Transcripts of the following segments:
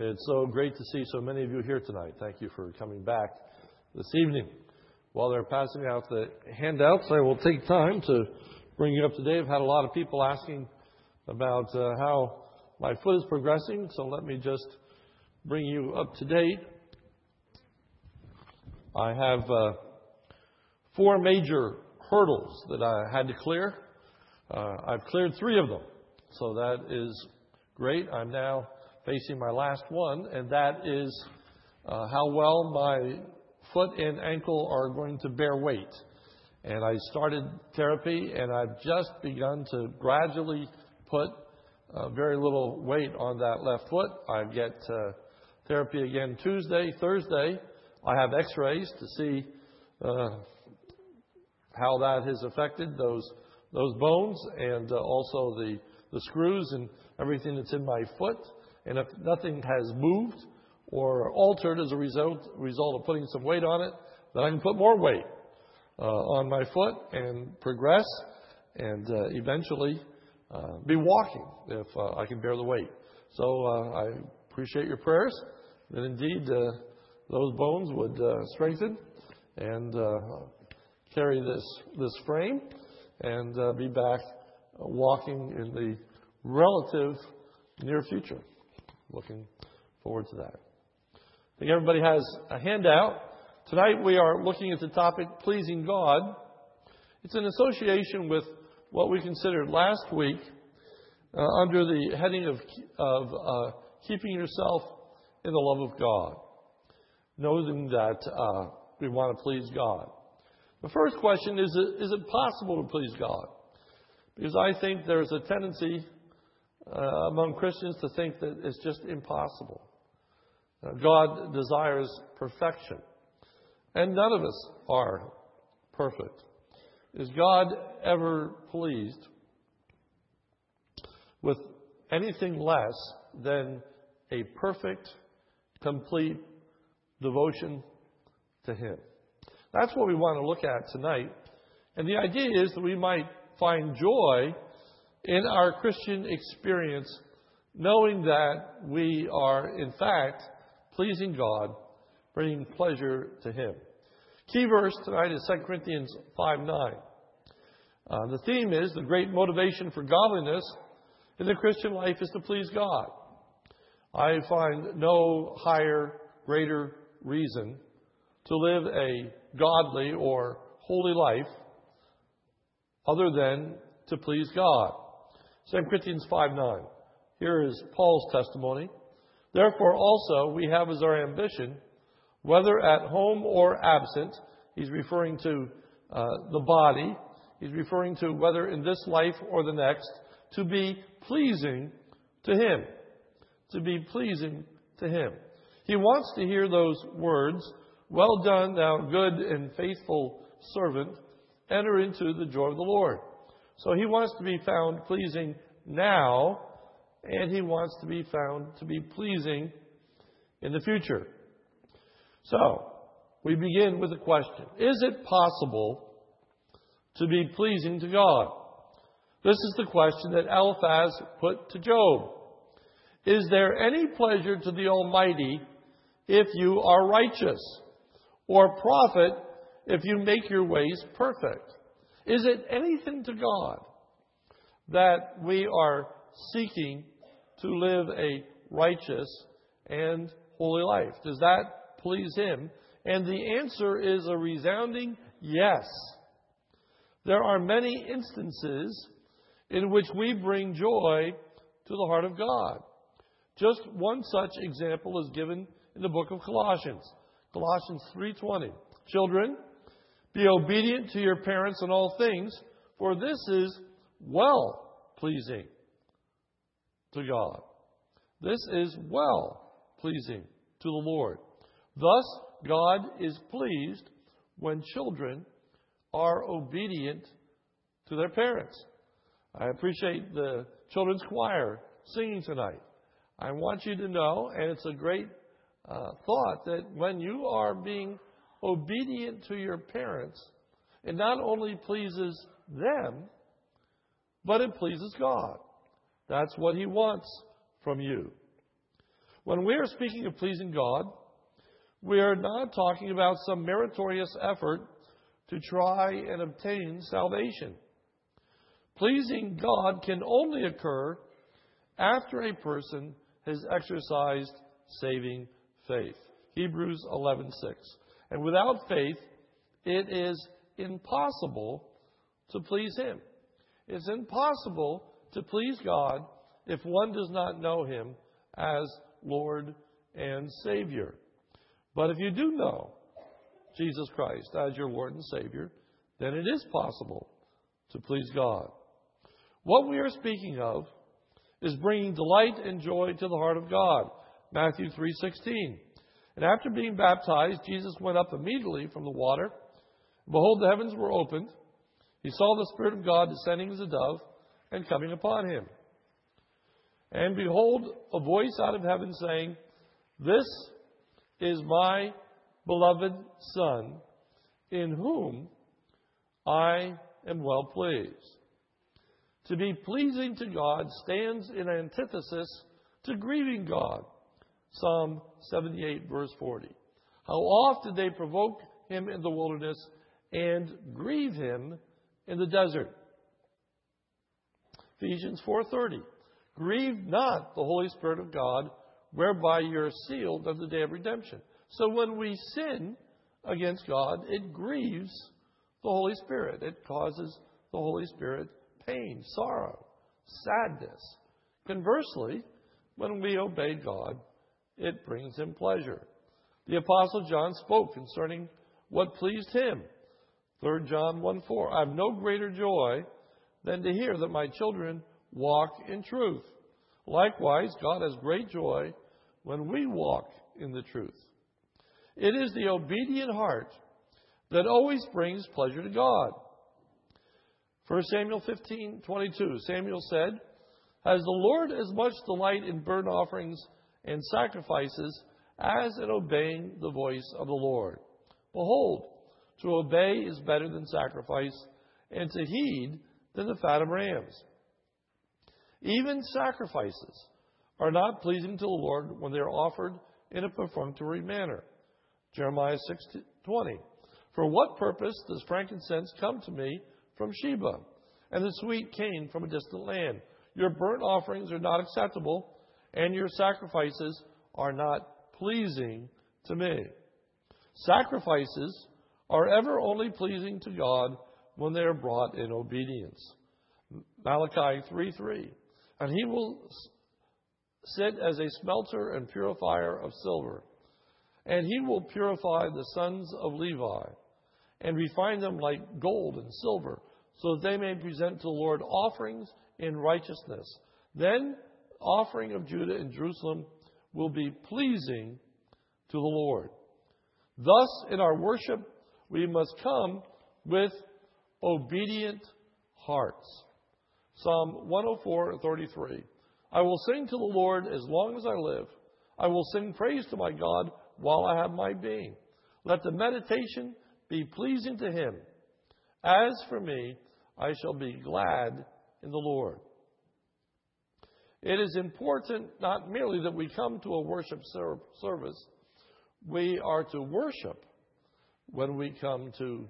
It's so great to see so many of you here tonight. Thank you for coming back this evening. While they're passing out the handouts, I will take time to bring you up to date. I've had a lot of people asking about uh, how my foot is progressing, so let me just bring you up to date. I have uh, four major hurdles that I had to clear. Uh, I've cleared three of them, so that is great. I'm now facing my last one, and that is uh, how well my foot and ankle are going to bear weight. And I started therapy, and I've just begun to gradually put uh, very little weight on that left foot. I get uh, therapy again Tuesday, Thursday. I have X-rays to see uh, how that has affected those those bones and uh, also the the screws and everything that's in my foot. And if nothing has moved or altered as a result, result of putting some weight on it, then I can put more weight uh, on my foot and progress and uh, eventually uh, be walking if uh, I can bear the weight. So uh, I appreciate your prayers that indeed uh, those bones would strengthen and carry this, this frame and be back walking in the relative near future. Looking forward to that. I think everybody has a handout. Tonight we are looking at the topic pleasing God. It's an association with what we considered last week uh, under the heading of, of uh, keeping yourself in the love of God, knowing that uh, we want to please God. The first question is is it possible to please God? Because I think there's a tendency uh, among Christians to think that it's just impossible. Uh, God desires perfection, and none of us are perfect. Is God ever pleased with anything less than a perfect, complete devotion to Him? That's what we want to look at tonight. And the idea is that we might find joy in our Christian experience, knowing that we are, in fact, pleasing God, bringing pleasure to Him. Key verse tonight is 2 Corinthians 5 9. Uh, the theme is the great motivation for godliness in the Christian life is to please God. I find no higher, greater reason to live a godly or holy life other than to please God. 2 Corinthians 5 9. Here is Paul's testimony. Therefore, also, we have as our ambition, whether at home or absent, he's referring to uh, the body, he's referring to whether in this life or the next, to be pleasing to him. To be pleasing to him. He wants to hear those words, Well done, thou good and faithful servant, enter into the joy of the Lord. So he wants to be found pleasing now, and he wants to be found to be pleasing in the future. So, we begin with a question Is it possible to be pleasing to God? This is the question that Eliphaz put to Job. Is there any pleasure to the Almighty if you are righteous, or profit if you make your ways perfect? Is it anything to God that we are seeking to live a righteous and holy life? Does that please Him? And the answer is a resounding yes. There are many instances in which we bring joy to the heart of God. Just one such example is given in the book of Colossians. Colossians 3:20. Children, be obedient to your parents in all things, for this is well pleasing to God. This is well pleasing to the Lord. Thus, God is pleased when children are obedient to their parents. I appreciate the children's choir singing tonight. I want you to know, and it's a great uh, thought, that when you are being obedient to your parents, it not only pleases them, but it pleases God. That's what He wants from you. When we are speaking of pleasing God, we are not talking about some meritorious effort to try and obtain salvation. Pleasing God can only occur after a person has exercised saving faith. Hebrews 11:6. And without faith, it is impossible to please him. It's impossible to please God if one does not know him as Lord and Savior. But if you do know Jesus Christ as your Lord and Savior, then it is possible to please God. What we are speaking of is bringing delight and joy to the heart of God. Matthew 3:16. And after being baptized, Jesus went up immediately from the water. Behold, the heavens were opened. He saw the Spirit of God descending as a dove and coming upon him. And behold, a voice out of heaven saying, This is my beloved Son, in whom I am well pleased. To be pleasing to God stands in antithesis to grieving God. Psalm 78, verse 40. How oft did they provoke him in the wilderness and grieve him in the desert? Ephesians 4:30. Grieve not the Holy Spirit of God, whereby you're sealed unto the day of redemption. So when we sin against God, it grieves the Holy Spirit. It causes the Holy Spirit pain, sorrow, sadness. Conversely, when we obey God, it brings him pleasure. The Apostle John spoke concerning what pleased him. 3 John 1 4. I have no greater joy than to hear that my children walk in truth. Likewise, God has great joy when we walk in the truth. It is the obedient heart that always brings pleasure to God. 1 Samuel 15 22. Samuel said, Has the Lord as much delight in burnt offerings and sacrifices as in obeying the voice of the Lord? Behold, to obey is better than sacrifice, and to heed than the fat of rams. Even sacrifices are not pleasing to the Lord when they are offered in a perfunctory manner. Jeremiah 6:20. For what purpose does frankincense come to me from Sheba, and the sweet cane from a distant land? Your burnt offerings are not acceptable, and your sacrifices are not pleasing to me. Sacrifices are ever only pleasing to God when they are brought in obedience. Malachi 3:3. And he will sit as a smelter and purifier of silver. And he will purify the sons of Levi and refine them like gold and silver, so that they may present to the Lord offerings in righteousness. Then offering of Judah and Jerusalem will be pleasing to the Lord. Thus, in our worship, we must come with obedient hearts. Psalm 104:33. I will sing to the Lord as long as I live. I will sing praise to my God while I have my being. Let the meditation be pleasing to him. As for me, I shall be glad in the Lord. It is important not merely that we come to a worship service, we are to worship when we come to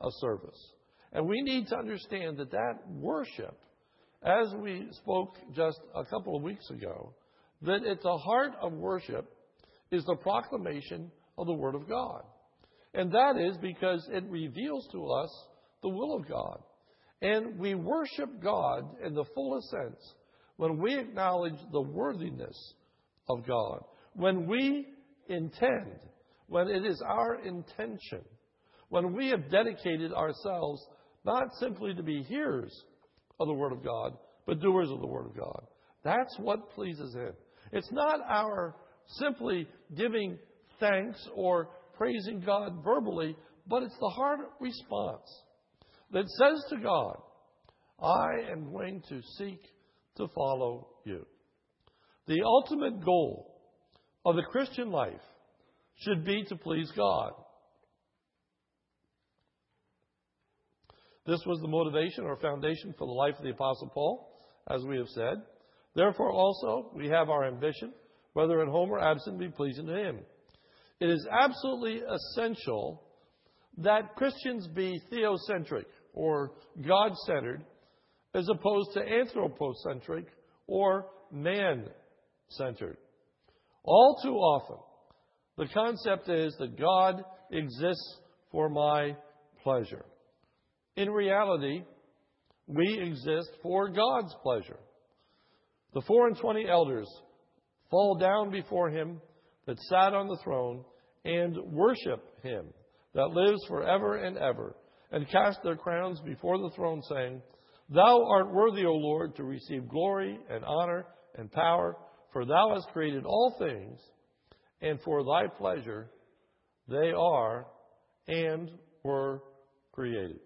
a service. And we need to understand that that worship, as we spoke just a couple of weeks ago, that at the heart of worship is the proclamation of the Word of God. And that is because it reveals to us the will of God. And we worship God in the fullest sense when we acknowledge the worthiness of God, when we intend, when it is our intention, when we have dedicated ourselves not simply to be hearers of the Word of God, but doers of the Word of God. That's what pleases Him. It's not our simply giving thanks or praising God verbally, but it's the heart response that says to God, I am going to seek to follow you. The ultimate goal of the Christian life should be to please God. This was the motivation or foundation for the life of the Apostle Paul, as we have said. Therefore, also, we have our ambition whether at home or absent, be pleasing to Him. It is absolutely essential that Christians be theocentric or God centered as opposed to anthropocentric or man centered. All too often, the concept is that God exists for my pleasure. In reality, we exist for God's pleasure. The four and twenty elders fall down before him that sat on the throne and worship him that lives forever and ever, and cast their crowns before the throne, saying, Thou art worthy, O Lord, to receive glory and honor and power, for thou hast created all things, and for thy pleasure they are and were created.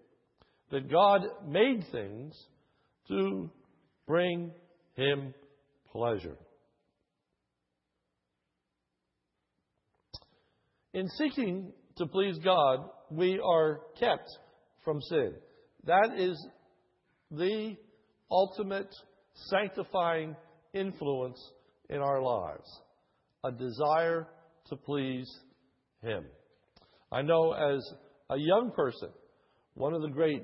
That God made things to bring him pleasure. In seeking to please God, we are kept from sin. That is the ultimate sanctifying influence in our lives a desire to please Him. I know as a young person, one of the great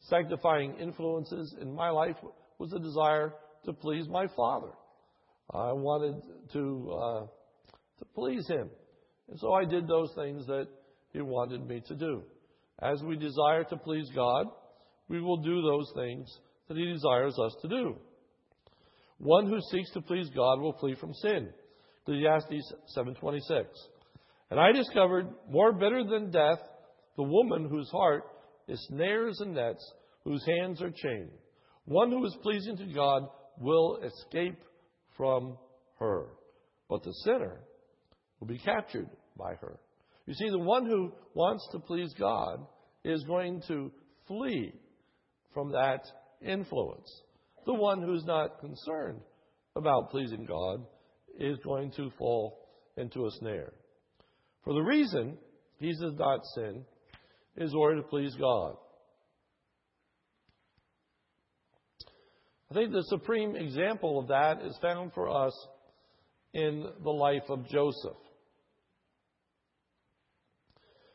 sanctifying influences in my life was a desire to please my father. I wanted to uh, to please him, and so I did those things that he wanted me to do. As we desire to please God, we will do those things that He desires us to do. One who seeks to please God will flee from sin. Ecclesiastes 7:26. And I discovered more bitter than death the woman whose heart is snares and nets, whose hands are chained. One who is pleasing to God will escape from her, but the sinner will be captured by her. You see, the one who wants to please God is going to flee from that influence. The one who's not concerned about pleasing God is going to fall into a snare. For the reason he does not sin is order to please God. I think the supreme example of that is found for us in the life of Joseph.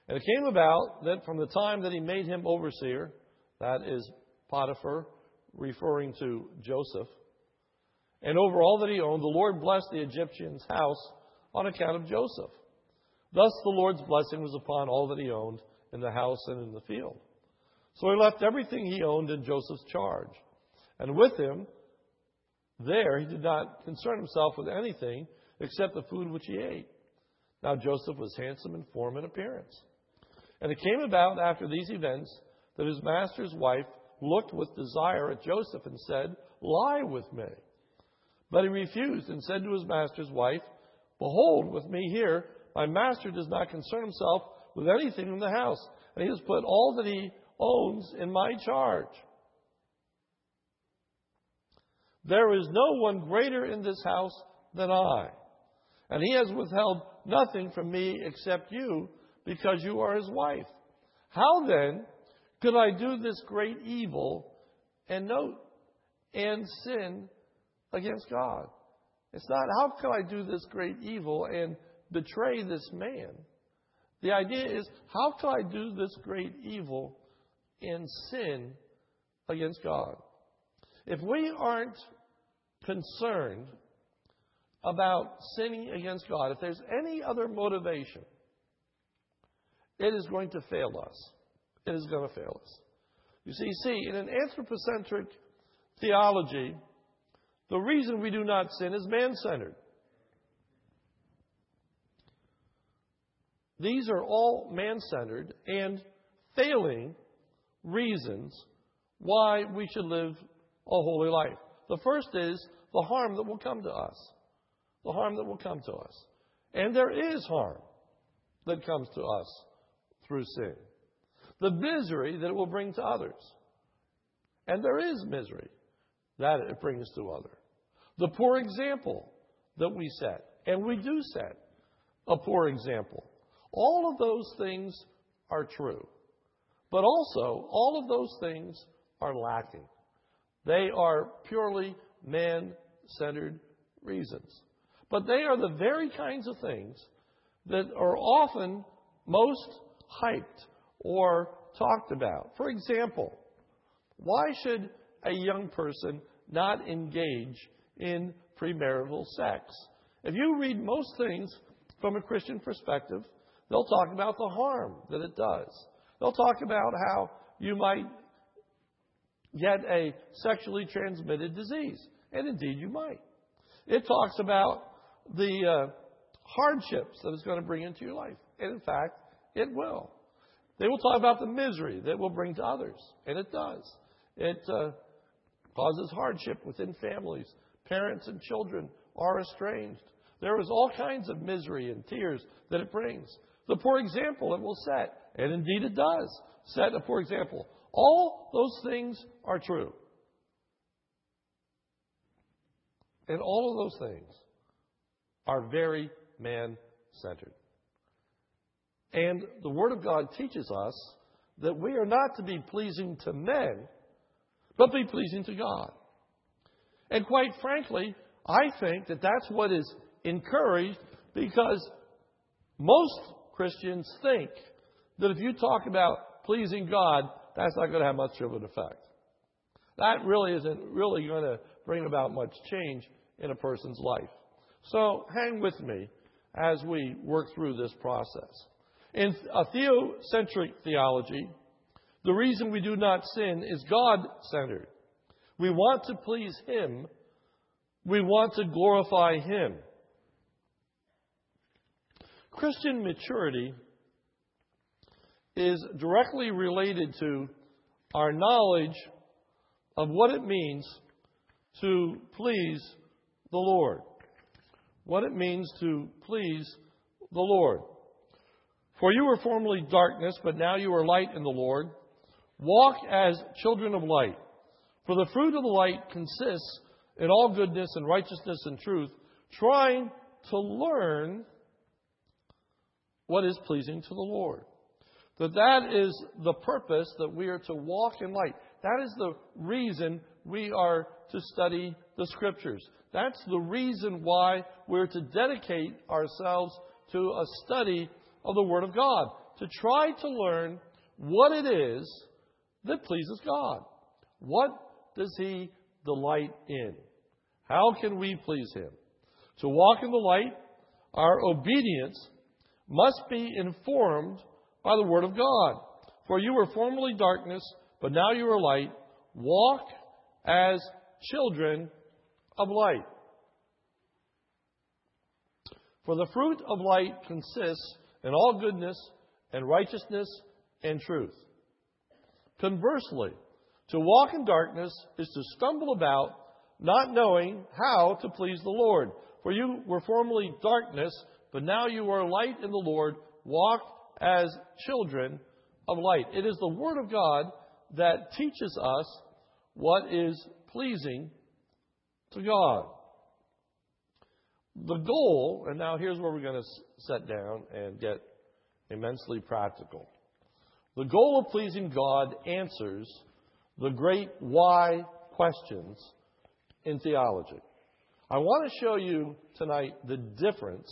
And it came about that from the time that he made him overseer, that is Potiphar, referring to Joseph, and over all that he owned, the Lord blessed the Egyptian's house on account of Joseph. Thus the Lord's blessing was upon all that he owned in the house and in the field. So he left everything he owned in Joseph's charge. And with him, there, he did not concern himself with anything except the food which he ate. Now Joseph was handsome in form and appearance. And it came about after these events that his master's wife looked with desire at Joseph and said, Lie with me. But he refused and said to his master's wife, Behold, with me here, my master does not concern himself with anything in the house, and he has put all that he owns in my charge. There is no one greater in this house than I, and he has withheld nothing from me except you because you are his wife. How then could I do this great evil and note and sin against God? It's not how could I do this great evil and betray this man? The idea is how could I do this great evil and sin against God? If we aren't concerned about sinning against God, if there's any other motivation, it is going to fail us. It is going to fail us. You see, see, in an anthropocentric theology, the reason we do not sin is man centered. These are all man centered and failing reasons why we should live a holy life. The first is the harm that will come to us. The harm that will come to us. And there is harm that comes to us through sin. The misery that it will bring to others. And there is misery that it brings to others. The poor example that we set, and we do set a poor example. All of those things are true. But also, all of those things are lacking. They are purely man centered reasons. But they are the very kinds of things that are often most hyped or talked about. For example, why should a young person not engage in premarital sex? If you read most things from a Christian perspective, they'll talk about the harm that it does. They'll talk about how you might get a sexually transmitted disease. And indeed, you might. It talks about the uh, hardships that it's going to bring into your life. And in fact, it will. They will talk about the misery that will bring to others. And it does. It uh, causes hardship within families. Parents and children are estranged. There is all kinds of misery and tears that it brings. The poor example it will set, and indeed it does set a poor example. All those things are true. And all of those things are very man centered. And the Word of God teaches us that we are not to be pleasing to men, but be pleasing to God. And quite frankly, I think that that's what is encouraged because most Christians think that if you talk about pleasing God, that's not going to have much of an effect. That really isn't really going to bring about much change in a person's life. So hang with me as we work through this process. In a theocentric theology, the reason we do not sin is God centered. We want to please Him, we want to glorify Him. Christian maturity is directly related to our knowledge of what it means to please the Lord. What it means to please the Lord. For you were formerly darkness, but now you are light in the Lord. Walk as children of light. For the fruit of the light consists in all goodness and righteousness and truth, trying to learn what is pleasing to the Lord. That that is the purpose that we are to walk in light. That is the reason we are to study the scriptures. That's the reason why we're to dedicate ourselves to a study of the Word of God, to try to learn what it is that pleases God. What does He delight in? How can we please Him? To walk in the light, our obedience must be informed by the Word of God. For you were formerly darkness, but now you are light. Walk as children of light. For the fruit of light consists in all goodness and righteousness and truth. Conversely, to walk in darkness is to stumble about, not knowing how to please the Lord. For you were formerly darkness, but now you are light in the Lord. Walk as children of light. It is the Word of God that teaches us what is pleasing to God. The goal, and now here's where we're going to sit down and get immensely practical. The goal of pleasing God answers the great why questions in theology. I want to show you tonight the difference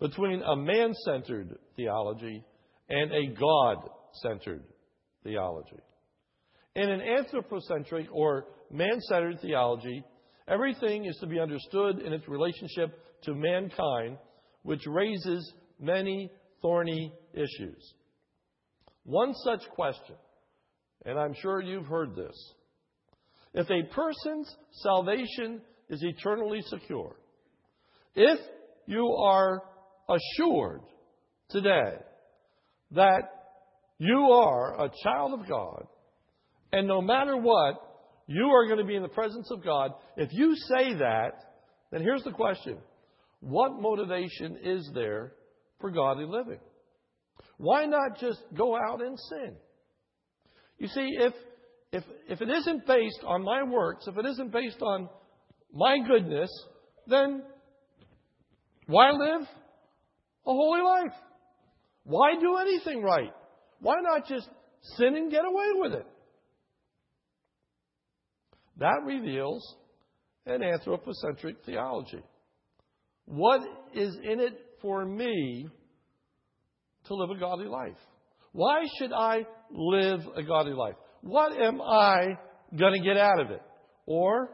between a man centered theology and a God centered theology. In an anthropocentric or man centered theology, everything is to be understood in its relationship to mankind, which raises many thorny issues. One such question, and I'm sure you've heard this if a person's salvation is eternally secure, if you are assured today that you are a child of God, and no matter what, you are going to be in the presence of God. If you say that, then here's the question What motivation is there for godly living? Why not just go out and sin? You see, if, if, if it isn't based on my works, if it isn't based on my goodness, then why live a holy life? Why do anything right? Why not just sin and get away with it? That reveals an anthropocentric theology. What is in it for me to live a godly life? Why should I live a godly life? What am I going to get out of it? Or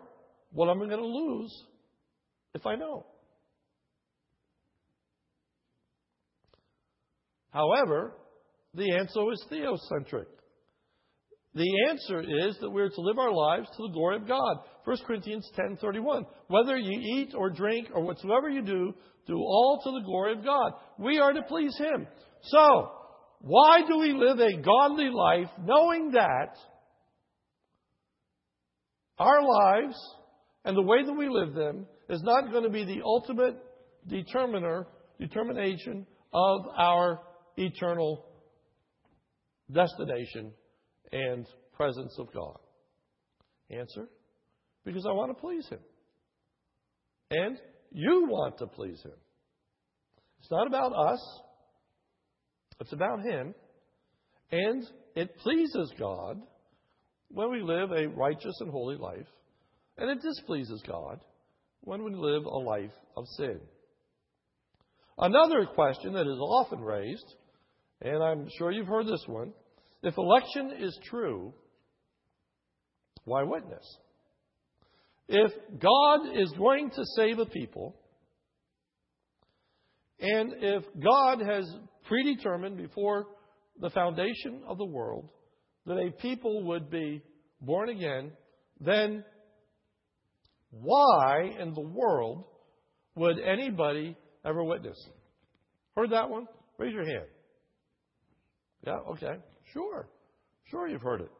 what am I going to lose if I don't? However, the answer is theocentric. The answer is that we're to live our lives to the glory of God. 1 Corinthians 10:31. Whether you eat or drink or whatsoever you do, do all to the glory of God. We are to please him. So, why do we live a godly life knowing that our lives and the way that we live them is not going to be the ultimate determiner, determination of our eternal destination and presence of God? Answer because I want to please Him. And you want to please Him. It's not about us, it's about Him. And it pleases God when we live a righteous and holy life, and it displeases God when we live a life of sin. Another question that is often raised, and I'm sure you've heard this one if election is true, why witness? If God is going to save a people, and if God has predetermined before the foundation of the world that a people would be born again, then why in the world would anybody ever witness? Heard that one? Raise your hand. Yeah, okay. Sure. Sure, you've heard it.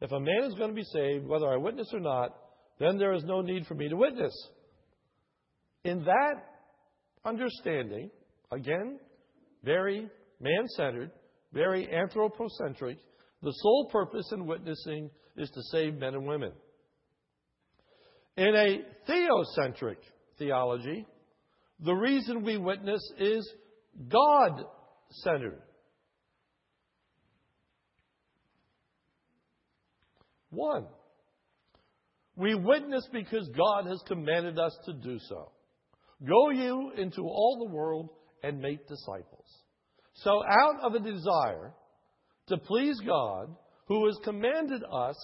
If a man is going to be saved, whether I witness or not, then there is no need for me to witness. In that understanding, again, very man centered, very anthropocentric, the sole purpose in witnessing is to save men and women. In a theocentric theology, the reason we witness is God centered. One, we witness because God has commanded us to do so. Go you into all the world and make disciples. So, out of a desire to please God, who has commanded us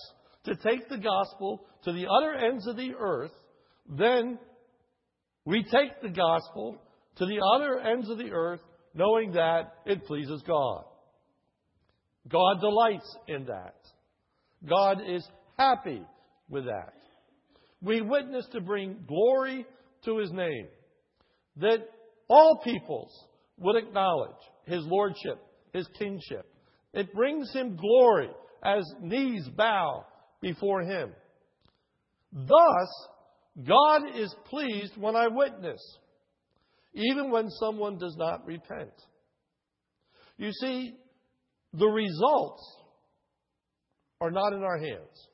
to take the gospel to the other ends of the earth, then we take the gospel to the other ends of the earth knowing that it pleases God. God delights in that. God is happy with that. We witness to bring glory to his name, that all peoples would acknowledge his lordship, his kingship. It brings him glory as knees bow before him. Thus, God is pleased when I witness, even when someone does not repent. You see, the results are not in our hands.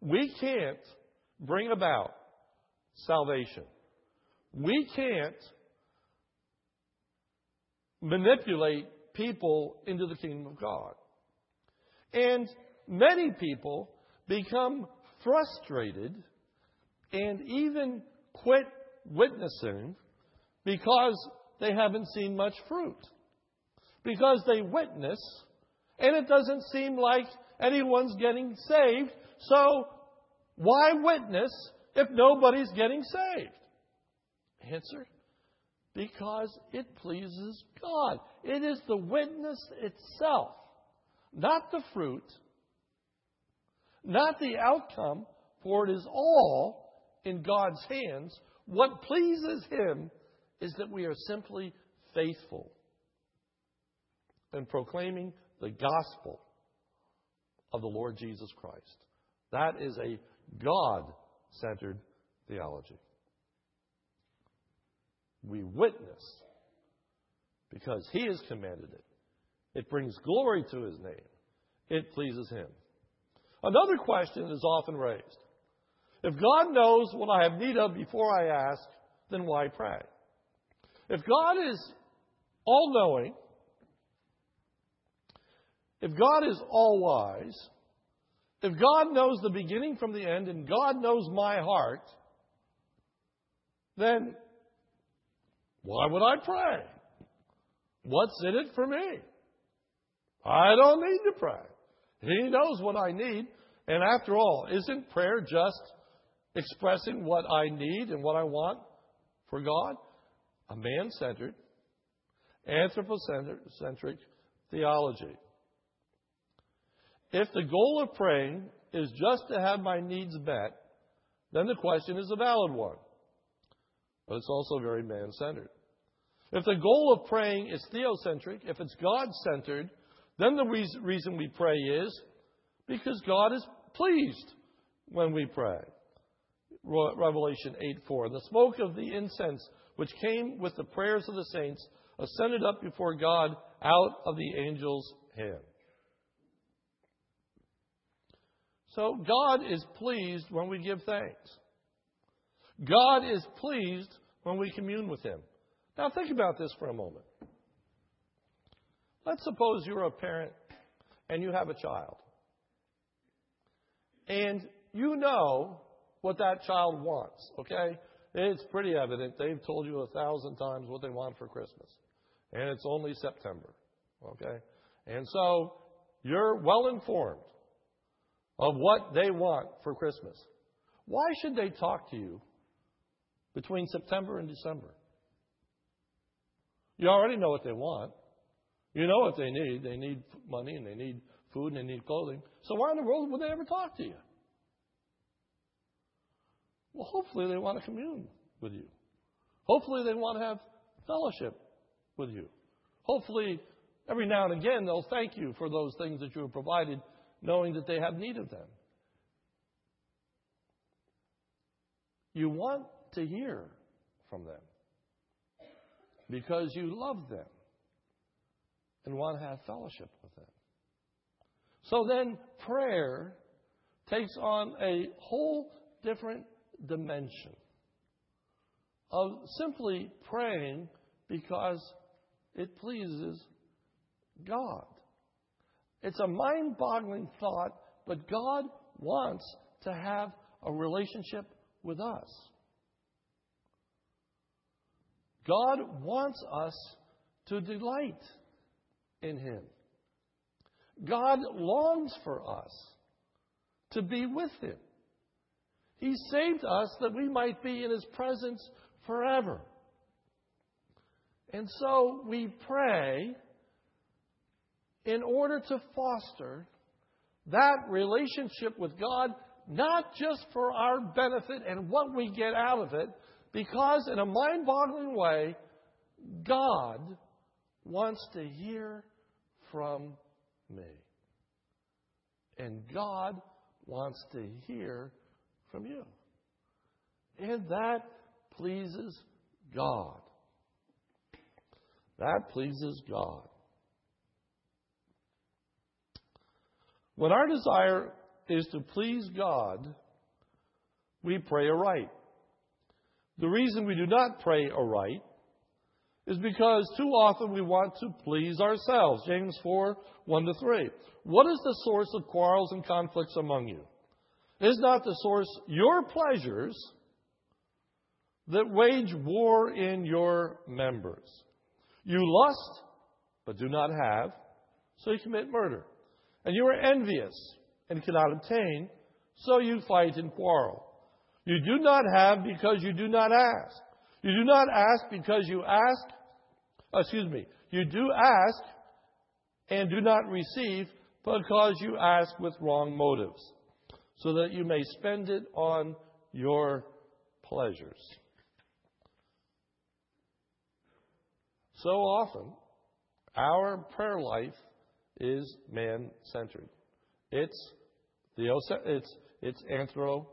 We can't bring about salvation. We can't manipulate people into the kingdom of God. And many people become frustrated and even quit witnessing because they haven't seen much fruit. Because they witness and it doesn't seem like anyone's getting saved. So why witness if nobody's getting saved? Answer because it pleases God. It is the witness itself, not the fruit, not the outcome, for it is all in God's hands. What pleases Him is that we are simply faithful in proclaiming the gospel of the Lord Jesus Christ. That is a God centered theology. We witness because He has commanded it. It brings glory to His name, it pleases Him. Another question is often raised If God knows what I have need of before I ask, then why pray? If God is all knowing, if God is all wise, if God knows the beginning from the end and God knows my heart, then why would I pray? What's in it for me? I don't need to pray. He knows what I need. And after all, isn't prayer just expressing what I need and what I want for God? A man centered, anthropocentric theology. If the goal of praying is just to have my needs met, then the question is a valid one. But it's also very man centered. If the goal of praying is theocentric, if it's God centered, then the reason we pray is because God is pleased when we pray. Revelation 8 4. The smoke of the incense which came with the prayers of the saints ascended up before God out of the angel's hand. So God is pleased when we give thanks. God is pleased when we commune with Him. Now think about this for a moment. Let's suppose you're a parent and you have a child. And you know what that child wants, okay? It's pretty evident. They've told you a thousand times what they want for Christmas. And it's only September, okay? And so you're well informed of what they want for Christmas. Why should they talk to you between September and December? You already know what they want. You know what they need. They need money and they need food and they need clothing. So why in the world would they ever talk to you? Well, hopefully they want to commune with you. Hopefully they want to have fellowship with you. Hopefully every now and again they'll thank you for those things that you have provided, knowing that they have need of them. You want to hear from them because you love them and want to have fellowship with them. So then prayer takes on a whole different dimension of simply praying because it pleases God. It's a mind boggling thought, but God wants to have a relationship with us. God wants us to delight in Him. God longs for us to be with Him. He saved us that we might be in His presence forever. And so we pray in order to foster that relationship with God, not just for our benefit and what we get out of it, because in a mind boggling way, God wants to hear from me. And God wants to hear from you. And that pleases God. That pleases God. When our desire is to please God, we pray aright. The reason we do not pray aright is because too often we want to please ourselves. James 4 1 to 3. What is the source of quarrels and conflicts among you? Is not the source your pleasures that wage war in your members? You lust, but do not have, so you commit murder. And you are envious and cannot obtain, so you fight and quarrel. You do not have because you do not ask. You do not ask because you ask, excuse me, you do ask and do not receive because you ask with wrong motives, so that you may spend it on your pleasures. So often, our prayer life is man centered. It's, it's, it's anthro,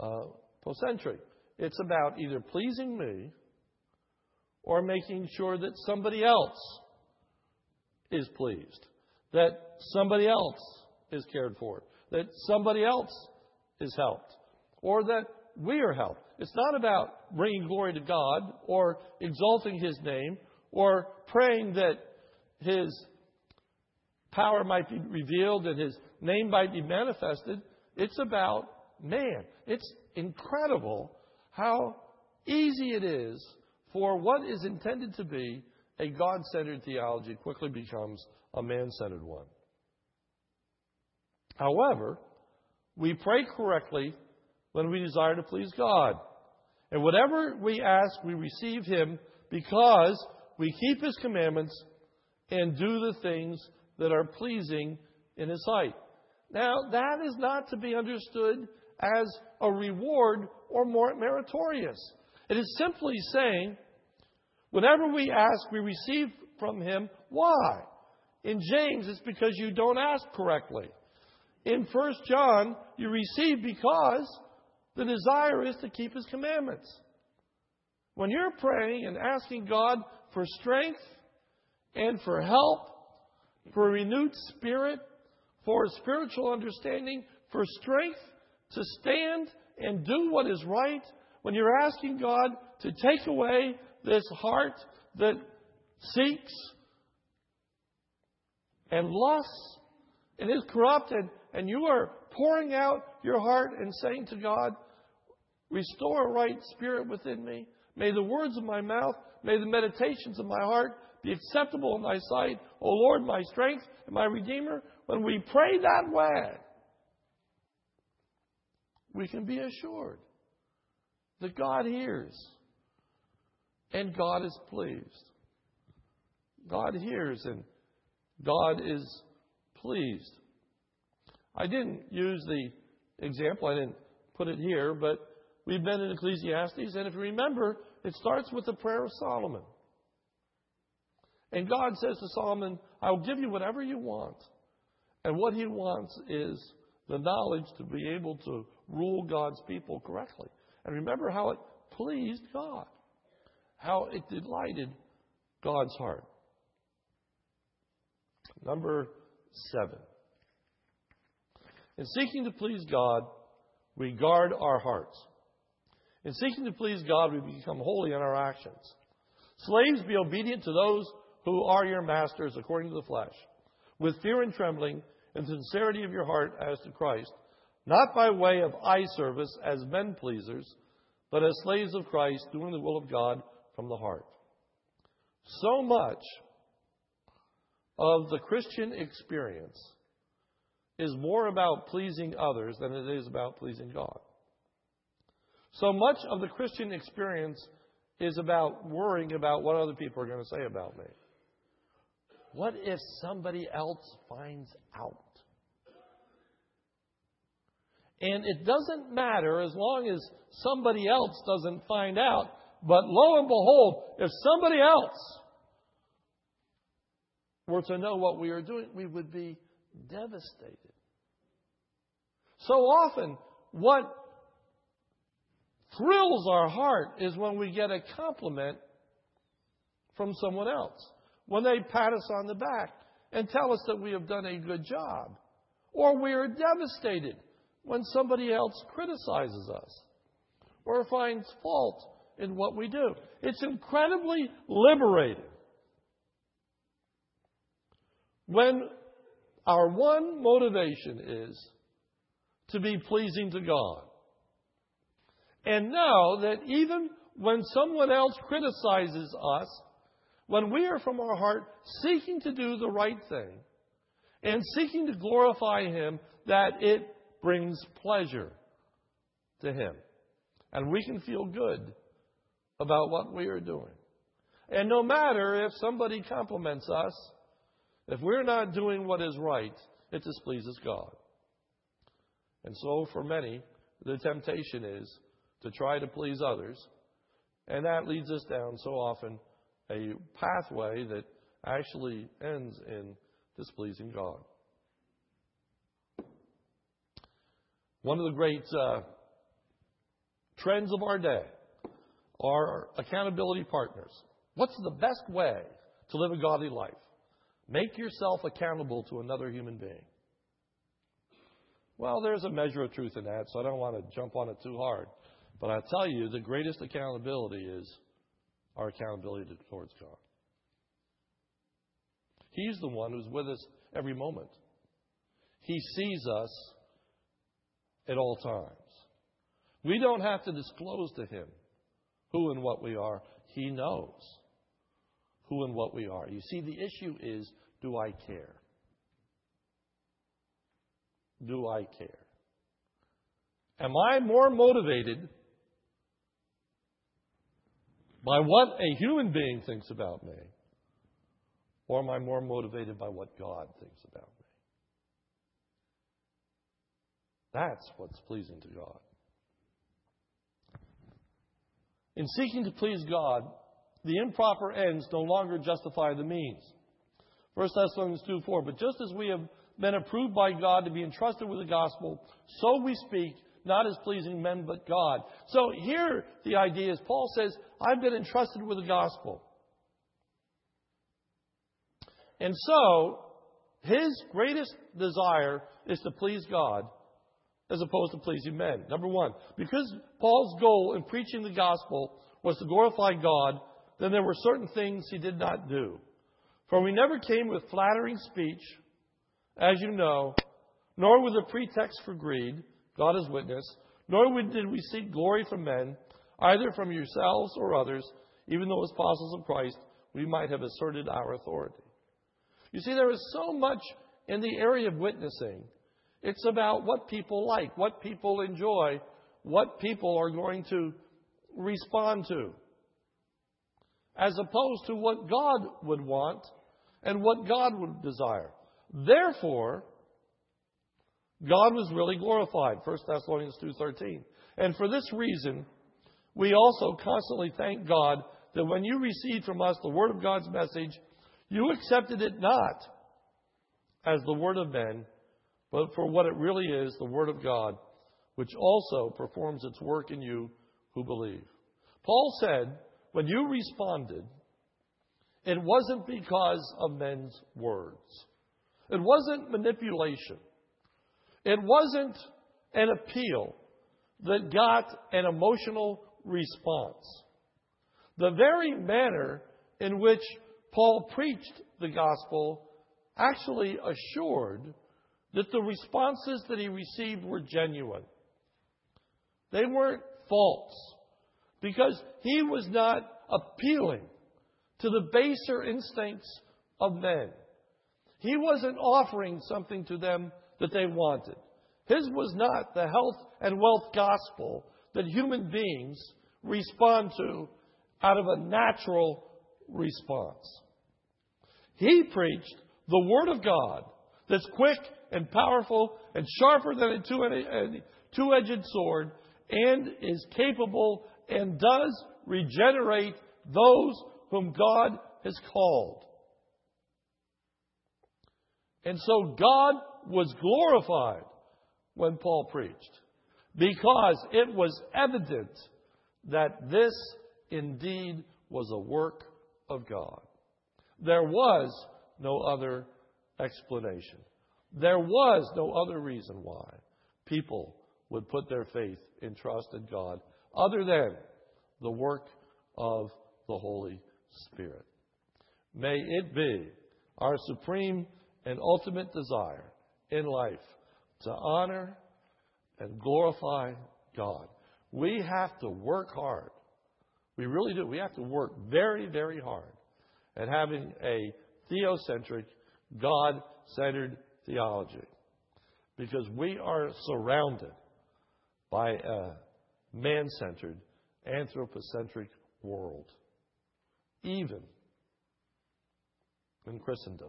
uh, It's about either pleasing me or making sure that somebody else is pleased, that somebody else is cared for, that somebody else is helped, or that we are helped. It's not about bringing glory to God or exalting His name or praying that His power might be revealed and His name might be manifested. It's about man. It's incredible how easy it is for what is intended to be a God centered theology quickly becomes a man centered one. However, we pray correctly when we desire to please God. And whatever we ask, we receive Him because we keep His commandments and do the things that are pleasing in His sight. Now, that is not to be understood as a reward or more meritorious. It is simply saying, whenever we ask, we receive from Him. Why? In James, it's because you don't ask correctly. In 1 John, you receive because the desire is to keep His commandments. When you're praying and asking God for strength and for help, for a renewed spirit, for a spiritual understanding, for strength to stand and do what is right, when you're asking God to take away this heart that seeks and lusts and is corrupted, and you are pouring out your heart and saying to God, Restore a right spirit within me. May the words of my mouth, may the meditations of my heart be acceptable in thy sight, O Lord, my strength and my redeemer. When we pray that way, we can be assured that God hears and God is pleased. God hears and God is pleased. I didn't use the example, I didn't put it here, but we've been in Ecclesiastes, and if you remember, it starts with the prayer of Solomon. And God says to Solomon, I will give you whatever you want. And what he wants is the knowledge to be able to rule God's people correctly. And remember how it pleased God, how it delighted God's heart. Number seven. In seeking to please God, we guard our hearts. In seeking to please God, we become holy in our actions. Slaves, be obedient to those who are your masters according to the flesh, with fear and trembling, and sincerity of your heart as to Christ, not by way of eye service as men pleasers, but as slaves of Christ, doing the will of God from the heart. So much of the Christian experience is more about pleasing others than it is about pleasing God. So much of the Christian experience is about worrying about what other people are going to say about me. What if somebody else finds out? And it doesn't matter as long as somebody else doesn't find out. But lo and behold, if somebody else were to know what we are doing, we would be devastated. So often, what thrills our heart is when we get a compliment from someone else, when they pat us on the back and tell us that we have done a good job. Or we are devastated when somebody else criticizes us or finds fault in what we do. It's incredibly liberating when our one motivation is to be pleasing to God. And know that even when someone else criticizes us, when we are from our heart seeking to do the right thing and seeking to glorify Him, that it brings pleasure to Him. And we can feel good about what we are doing. And no matter if somebody compliments us, if we're not doing what is right, it displeases God. And so, for many, the temptation is to try to please others. And that leads us down so often a pathway that actually ends in displeasing God. One of the great uh, trends of our day are accountability partners. What's the best way to live a godly life? Make yourself accountable to another human being. Well, there's a measure of truth in that, so I don't want to jump on it too hard. But I tell you, the greatest accountability is our accountability towards God. He's the one who's with us every moment. He sees us at all times. We don't have to disclose to Him who and what we are. He knows who and what we are. You see, the issue is do I care? Do I care? Am I more motivated by what a human being thinks about me? Or am I more motivated by what God thinks about me? That's what's pleasing to God. In seeking to please God, the improper ends no longer justify the means. 1 Thessalonians 2 4. But just as we have been approved by God to be entrusted with the gospel, so we speak, not as pleasing men, but God. So here the idea is Paul says, I've been entrusted with the gospel. And so, his greatest desire is to please God as opposed to pleasing men. Number one, because Paul's goal in preaching the gospel was to glorify God, then there were certain things he did not do. For we never came with flattering speech, as you know, nor with a pretext for greed, God is witness, nor did we seek glory from men, either from yourselves or others, even though as apostles of Christ we might have asserted our authority. You see, there is so much in the area of witnessing. It's about what people like, what people enjoy, what people are going to respond to, as opposed to what God would want and what God would desire. Therefore, God was really glorified. 1 Thessalonians 2:13. And for this reason, we also constantly thank God that when you received from us the word of God's message, you accepted it not as the word of men, but for what it really is, the word of God, which also performs its work in you who believe. Paul said, when you responded, it wasn't because of men's words. It wasn't manipulation. It wasn't an appeal that got an emotional response. The very manner in which Paul preached the gospel actually assured that the responses that he received were genuine. They weren't false because he was not appealing to the baser instincts of men. He wasn't offering something to them that they wanted. His was not the health and wealth gospel that human beings respond to out of a natural response. He preached the Word of God that's quick and powerful and sharper than a two edged sword and is capable and does regenerate those whom God has called. And so God was glorified when Paul preached because it was evident that this indeed was a work of God. There was no other explanation. There was no other reason why people would put their faith and trust in God other than the work of the Holy Spirit. May it be our supreme and ultimate desire in life to honor and glorify God. We have to work hard. We really do. We have to work very, very hard at having a theocentric, God centered theology. Because we are surrounded by a man centered, anthropocentric world, even in Christendom.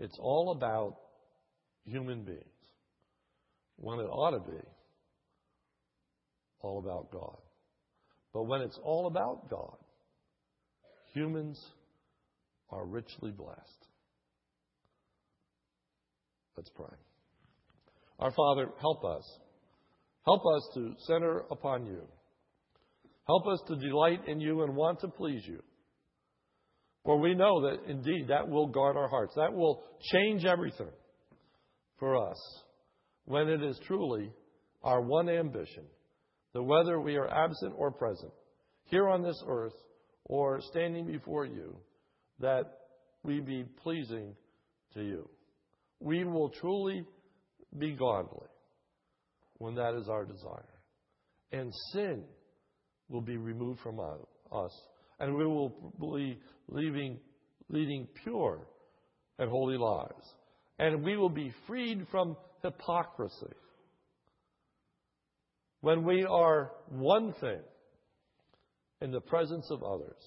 It's all about human beings when it ought to be all about God. But when it's all about God, humans are richly blessed. Let's pray. Our Father, help us. Help us to center upon you. Help us to delight in you and want to please you. For we know that indeed that will guard our hearts. That will change everything for us when it is truly our one ambition that whether we are absent or present, here on this earth or standing before you, that we be pleasing to you. We will truly be godly when that is our desire. And sin will be removed from us, and we will be leaving, leading pure and holy lives. And we will be freed from hypocrisy. When we are one thing in the presence of others,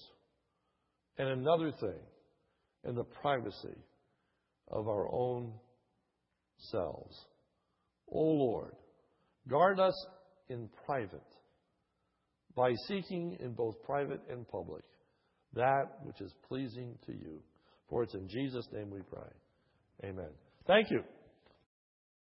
and another thing in the privacy of our own selves. O Lord, guard us in private by seeking in both private and public that which is pleasing to you. For it's in Jesus' name we pray. Amen. Thank you.